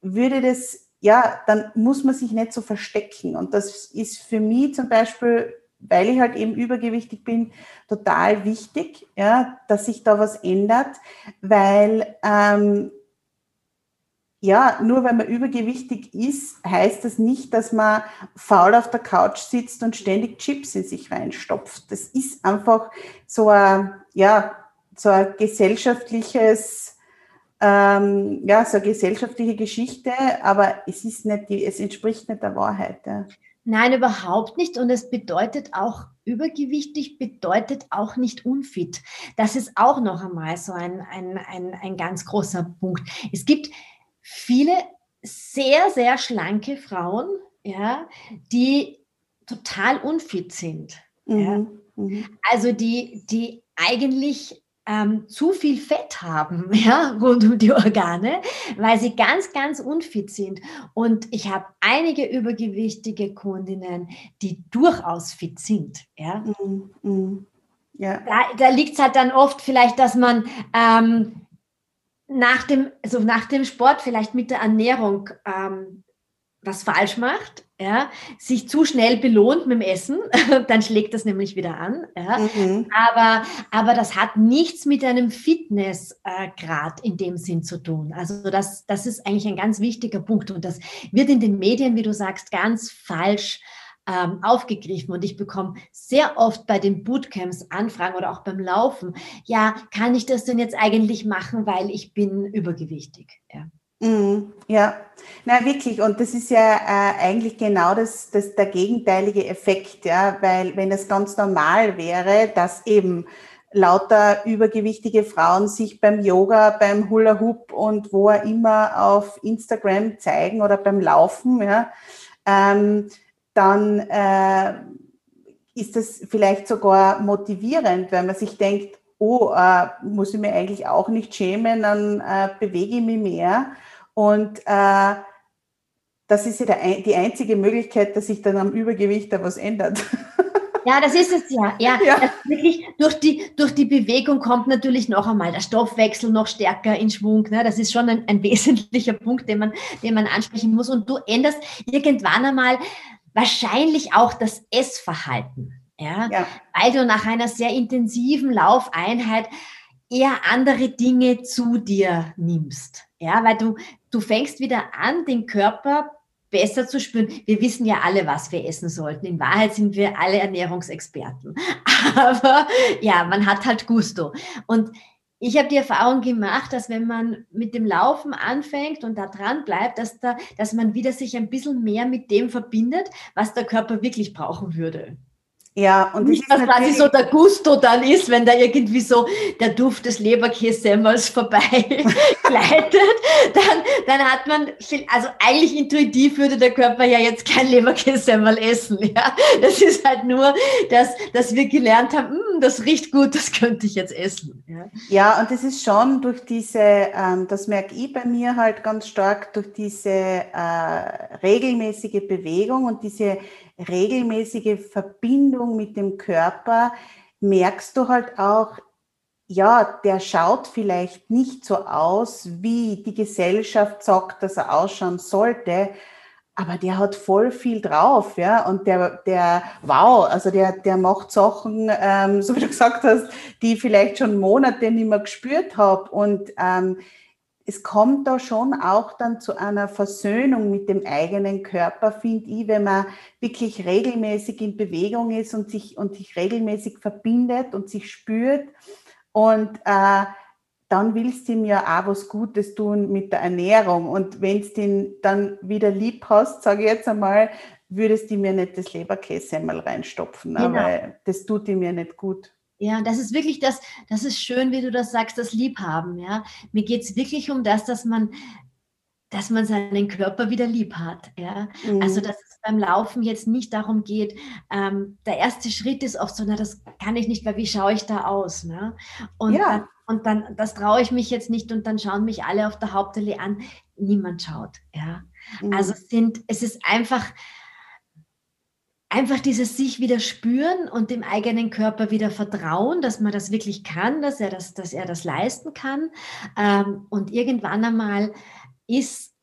würde das, ja, dann muss man sich nicht so verstecken. Und das ist für mich zum Beispiel, weil ich halt eben übergewichtig bin, total wichtig, ja, dass sich da was ändert, weil ähm, ja, nur weil man übergewichtig ist, heißt das nicht, dass man faul auf der Couch sitzt und ständig Chips in sich reinstopft. Das ist einfach so ein, ja, so ein gesellschaftliches, ähm, ja, so eine gesellschaftliche Geschichte, aber es ist nicht die, es entspricht nicht der Wahrheit. Ja. Nein, überhaupt nicht. Und es bedeutet auch, übergewichtig bedeutet auch nicht unfit. Das ist auch noch einmal so ein, ein, ein, ein ganz großer Punkt. Es gibt viele sehr, sehr schlanke Frauen, ja, die total unfit sind. Mhm. Ja. Mhm. Also die, die eigentlich ähm, zu viel Fett haben, ja, rund um die Organe, weil sie ganz, ganz unfit sind. Und ich habe einige übergewichtige Kundinnen, die durchaus fit sind, ja. Mhm. Mhm. ja. Da, da liegt es halt dann oft vielleicht, dass man ähm, nach dem, also nach dem Sport vielleicht mit der Ernährung ähm, was falsch macht, ja, sich zu schnell belohnt mit dem Essen, dann schlägt das nämlich wieder an. Ja. Mhm. Aber, aber das hat nichts mit einem Fitnessgrad äh, in dem Sinn zu tun. Also das, das ist eigentlich ein ganz wichtiger Punkt und das wird in den Medien, wie du sagst, ganz falsch ähm, aufgegriffen. Und ich bekomme sehr oft bei den Bootcamps Anfragen oder auch beim Laufen, ja, kann ich das denn jetzt eigentlich machen, weil ich bin übergewichtig? Ja. Mm, ja, na wirklich. Und das ist ja äh, eigentlich genau das, das der gegenteilige Effekt, ja, weil wenn es ganz normal wäre, dass eben lauter übergewichtige Frauen sich beim Yoga, beim Hula Hoop und wo auch immer auf Instagram zeigen oder beim Laufen, ja, ähm, dann äh, ist das vielleicht sogar motivierend, wenn man sich denkt, oh, äh, muss ich mir eigentlich auch nicht schämen, dann äh, bewege ich mich mehr. Und äh, das ist ja der, die einzige Möglichkeit, dass sich dann am Übergewicht da was ändert. Ja, das ist es ja. Ja, ja. wirklich durch die, durch die Bewegung kommt natürlich noch einmal der Stoffwechsel noch stärker in Schwung. Ne? Das ist schon ein, ein wesentlicher Punkt, den man, den man ansprechen muss. Und du änderst irgendwann einmal wahrscheinlich auch das Essverhalten. Ja? ja? Weil du nach einer sehr intensiven Laufeinheit eher andere Dinge zu dir nimmst. Ja, weil du, du fängst wieder an, den Körper besser zu spüren. Wir wissen ja alle, was wir essen sollten. In Wahrheit sind wir alle Ernährungsexperten. Aber ja, man hat halt Gusto. Und ich habe die Erfahrung gemacht, dass wenn man mit dem Laufen anfängt und da dran bleibt, dass, da, dass man wieder sich ein bisschen mehr mit dem verbindet, was der Körper wirklich brauchen würde. Ja, und nicht, dass quasi so der Gusto dann ist, wenn da irgendwie so der Duft des Leberkässemmels vorbei gleitet, dann, dann hat man, also eigentlich intuitiv würde der Körper ja jetzt kein Leberkässemmel essen, ja. Das ist halt nur, dass, dass wir gelernt haben, hm, das riecht gut, das könnte ich jetzt essen. Ja, ja und das ist schon durch diese, ähm, das merke ich bei mir halt ganz stark, durch diese äh, regelmäßige Bewegung und diese regelmäßige Verbindung mit dem Körper merkst du halt auch, ja, der schaut vielleicht nicht so aus, wie die Gesellschaft sagt, dass er ausschauen sollte, aber der hat voll viel drauf, ja, und der, der, wow, also der, der macht Sachen, ähm, so wie du gesagt hast, die ich vielleicht schon Monate nicht mehr gespürt habe und ähm, es kommt da schon auch dann zu einer Versöhnung mit dem eigenen Körper, finde ich, wenn man wirklich regelmäßig in Bewegung ist und sich, und sich regelmäßig verbindet und sich spürt und äh, dann willst du ihm ja auch was Gutes tun mit der Ernährung. Und wenn du ihn dann wieder lieb hast, sage ich jetzt einmal, würdest du mir nicht das Leberkäse einmal reinstopfen, genau. weil das tut ihm ja nicht gut. Ja, das ist wirklich das, das ist schön, wie du das sagst, das Liebhaben. Ja, mir geht es wirklich um das, dass man, dass man seinen Körper wieder lieb hat. Ja, mhm. also dass es beim Laufen jetzt nicht darum geht. Ähm, der erste Schritt ist oft so, na, das kann ich nicht, weil wie schaue ich da aus? Ne? Und ja. dann, und dann, das traue ich mich jetzt nicht und dann schauen mich alle auf der Hauptallee an. Niemand schaut, ja. Mhm. Also sind, es ist einfach, einfach dieses sich wieder spüren und dem eigenen Körper wieder vertrauen, dass man das wirklich kann, dass er das, dass er das leisten kann. Ähm, und irgendwann einmal ist,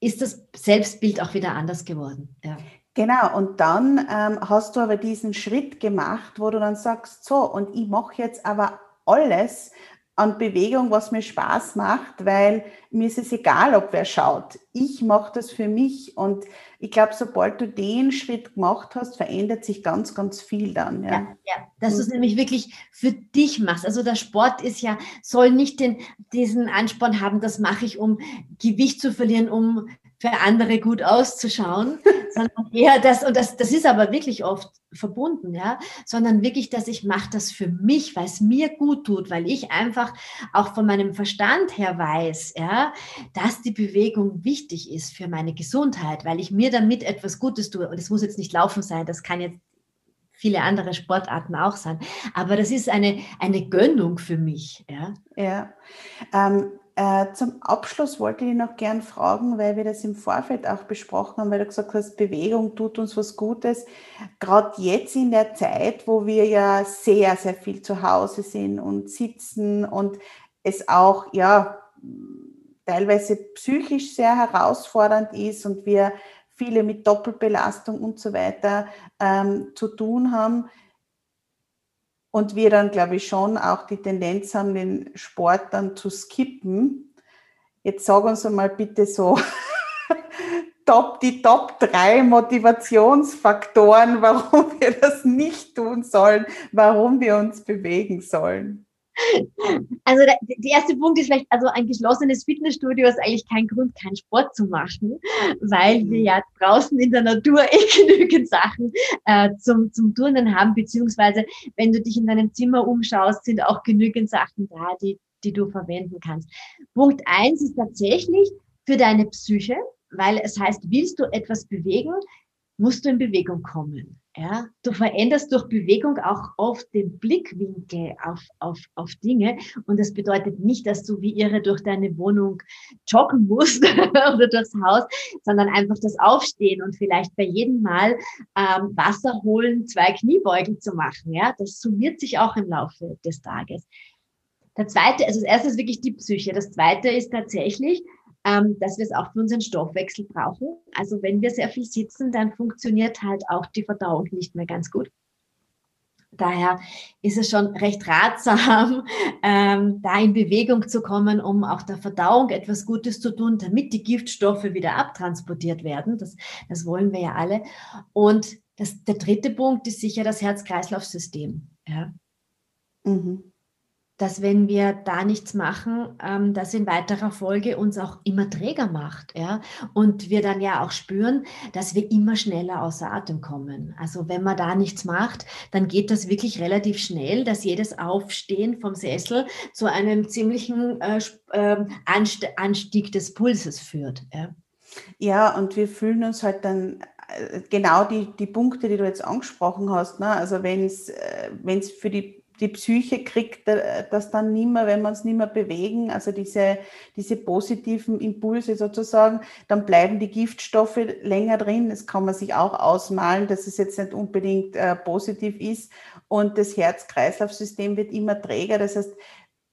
ist das Selbstbild auch wieder anders geworden. Ja. Genau, und dann ähm, hast du aber diesen Schritt gemacht, wo du dann sagst, so, und ich mache jetzt aber alles an Bewegung, was mir Spaß macht, weil mir ist es egal, ob wer schaut. Ich mache das für mich und ich glaube, sobald du den Schritt gemacht hast, verändert sich ganz, ganz viel dann. Ja, ja, ja. dass du es nämlich wirklich für dich machst. Also der Sport ist ja, soll nicht den, diesen Ansporn haben, das mache ich, um Gewicht zu verlieren, um für andere gut auszuschauen, sondern eher das, und das, das ist aber wirklich oft verbunden, ja, sondern wirklich, dass ich mache das für mich, weil es mir gut tut, weil ich einfach auch von meinem Verstand her weiß, ja, dass die Bewegung wichtig ist für meine Gesundheit, weil ich mir damit etwas Gutes tue. Und es muss jetzt nicht laufen sein, das kann jetzt viele andere Sportarten auch sein. Aber das ist eine, eine Gönnung für mich. Ja. ja. Ähm, äh, zum Abschluss wollte ich noch gern fragen, weil wir das im Vorfeld auch besprochen haben, weil du gesagt hast, Bewegung tut uns was Gutes. Gerade jetzt in der Zeit, wo wir ja sehr, sehr viel zu Hause sind und sitzen und es auch, ja, teilweise psychisch sehr herausfordernd ist und wir viele mit Doppelbelastung und so weiter ähm, zu tun haben, und wir dann, glaube ich, schon auch die Tendenz haben, den Sport dann zu skippen. Jetzt sag uns einmal bitte so top, die Top 3 Motivationsfaktoren, warum wir das nicht tun sollen, warum wir uns bewegen sollen. Also der, der, erste Punkt ist vielleicht, also ein geschlossenes Fitnessstudio ist eigentlich kein Grund, keinen Sport zu machen, weil wir ja draußen in der Natur eh genügend Sachen äh, zum, zum Turnen haben, beziehungsweise wenn du dich in deinem Zimmer umschaust, sind auch genügend Sachen da, die, die du verwenden kannst. Punkt eins ist tatsächlich für deine Psyche, weil es heißt, willst du etwas bewegen, musst du in Bewegung kommen. Ja, du veränderst durch Bewegung auch oft den Blickwinkel auf, auf, auf Dinge. Und das bedeutet nicht, dass du wie irre durch deine Wohnung joggen musst oder durchs Haus, sondern einfach das Aufstehen und vielleicht bei jedem Mal ähm, Wasser holen, zwei Kniebeugen zu machen. Ja, das summiert sich auch im Laufe des Tages. Der zweite, also das erste ist wirklich die Psyche. Das zweite ist tatsächlich, ähm, dass wir es auch für unseren Stoffwechsel brauchen. Also wenn wir sehr viel sitzen, dann funktioniert halt auch die Verdauung nicht mehr ganz gut. Daher ist es schon recht ratsam, ähm, da in Bewegung zu kommen, um auch der Verdauung etwas Gutes zu tun, damit die Giftstoffe wieder abtransportiert werden. Das, das wollen wir ja alle. Und das, der dritte Punkt ist sicher das Herz-Kreislauf-System. Ja. Mhm dass wenn wir da nichts machen, ähm, das in weiterer Folge uns auch immer träger macht. Ja? Und wir dann ja auch spüren, dass wir immer schneller außer Atem kommen. Also wenn man da nichts macht, dann geht das wirklich relativ schnell, dass jedes Aufstehen vom Sessel zu einem ziemlichen äh, äh, Anstieg des Pulses führt. Ja? ja, und wir fühlen uns halt dann äh, genau die, die Punkte, die du jetzt angesprochen hast. Ne? Also wenn es äh, für die die Psyche kriegt das dann nicht mehr, wenn man es nicht mehr bewegen, also diese, diese positiven Impulse sozusagen, dann bleiben die Giftstoffe länger drin. Das kann man sich auch ausmalen, dass es jetzt nicht unbedingt äh, positiv ist. Und das Herz-Kreislauf-System wird immer träger. Das heißt,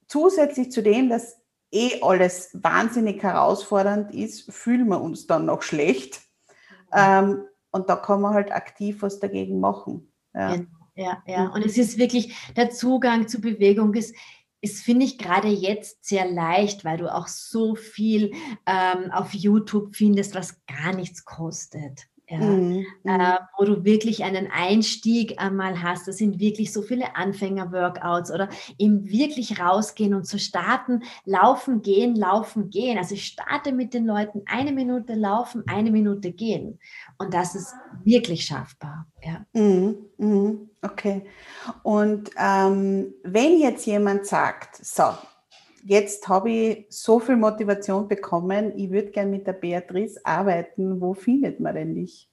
zusätzlich zu dem, dass eh alles wahnsinnig herausfordernd ist, fühlen wir uns dann noch schlecht. Mhm. Ähm, und da kann man halt aktiv was dagegen machen. Ja. ja, ja. Und es ist wirklich, der Zugang zu Bewegung ist, ist, finde ich, gerade jetzt sehr leicht, weil du auch so viel ähm, auf YouTube findest, was gar nichts kostet ja, mhm. äh, mhm. wo du wirklich einen Einstieg einmal hast. Das sind wirklich so viele Anfänger-Workouts oder eben wirklich rausgehen und zu starten, laufen, gehen, laufen, gehen. Also ich starte mit den Leuten eine Minute laufen, eine Minute gehen. Und das ist wirklich schaffbar. Ja. Mhm. Mhm. Okay. Und ähm, wenn jetzt jemand sagt, so, jetzt habe ich so viel Motivation bekommen, ich würde gerne mit der Beatrice arbeiten. Wo findet man denn dich?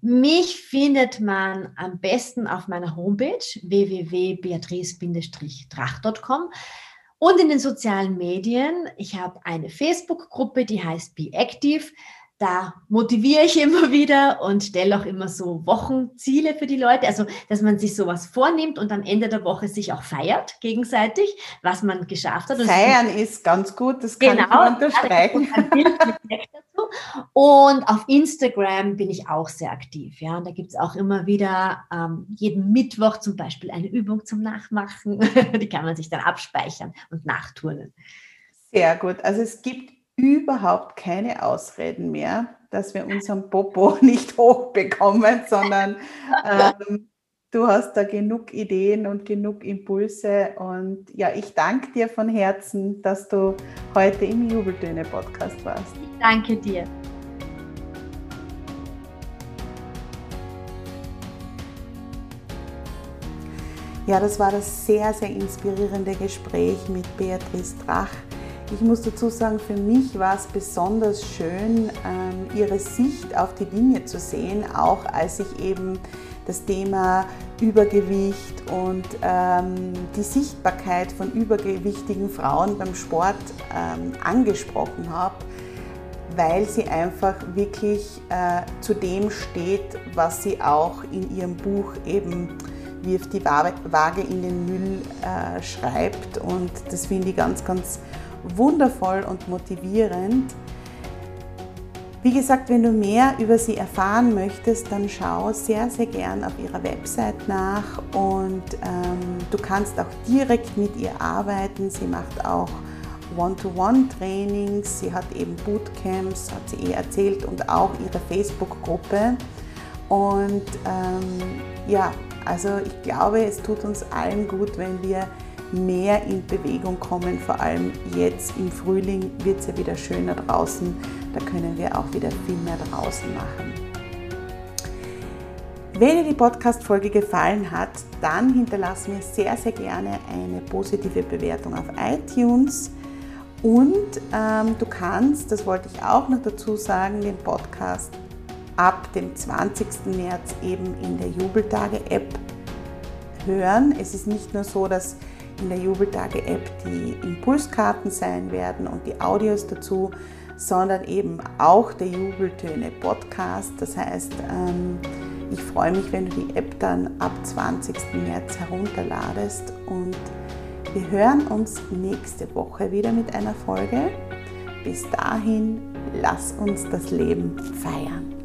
Mich findet man am besten auf meiner Homepage www.beatrice-drach.com und in den sozialen Medien. Ich habe eine Facebook-Gruppe, die heißt Be Active da motiviere ich immer wieder und stelle auch immer so Wochenziele für die Leute. Also, dass man sich sowas vornimmt und am Ende der Woche sich auch feiert gegenseitig, was man geschafft hat. Und Feiern ist ganz gut, das kann genau, ich unterstreichen. Und auf Instagram bin ich auch sehr aktiv. Ja, und da gibt es auch immer wieder ähm, jeden Mittwoch zum Beispiel eine Übung zum Nachmachen. die kann man sich dann abspeichern und nachturnen. Sehr gut. Also es gibt überhaupt keine Ausreden mehr, dass wir unseren Popo nicht hochbekommen, sondern ähm, du hast da genug Ideen und genug Impulse. Und ja, ich danke dir von Herzen, dass du heute im Jubeltöne-Podcast warst. Ich danke dir. Ja, das war das sehr, sehr inspirierende Gespräch mit Beatrice Drach. Ich muss dazu sagen, für mich war es besonders schön, ähm, ihre Sicht auf die Dinge zu sehen, auch als ich eben das Thema Übergewicht und ähm, die Sichtbarkeit von übergewichtigen Frauen beim Sport ähm, angesprochen habe, weil sie einfach wirklich äh, zu dem steht, was sie auch in ihrem Buch eben wirft die Waage in den Müll äh, schreibt. Und das finde ich ganz, ganz wundervoll und motivierend. Wie gesagt, wenn du mehr über sie erfahren möchtest, dann schau sehr, sehr gern auf ihrer Website nach und ähm, du kannst auch direkt mit ihr arbeiten. Sie macht auch One-to-One-Trainings, sie hat eben Bootcamps, hat sie eh erzählt, und auch ihre Facebook-Gruppe. Und ähm, ja, also ich glaube, es tut uns allen gut, wenn wir mehr in Bewegung kommen. Vor allem jetzt im Frühling wird es ja wieder schöner draußen. Da können wir auch wieder viel mehr draußen machen. Wenn dir die Podcast-Folge gefallen hat, dann hinterlass mir sehr, sehr gerne eine positive Bewertung auf iTunes. Und ähm, du kannst, das wollte ich auch noch dazu sagen, den Podcast ab dem 20. März eben in der Jubeltage-App hören. Es ist nicht nur so, dass in der Jubeltage-App die Impulskarten sein werden und die Audios dazu, sondern eben auch der Jubeltöne-Podcast. Das heißt, ähm, ich freue mich, wenn du die App dann ab 20. März herunterladest und wir hören uns nächste Woche wieder mit einer Folge. Bis dahin, lass uns das Leben feiern.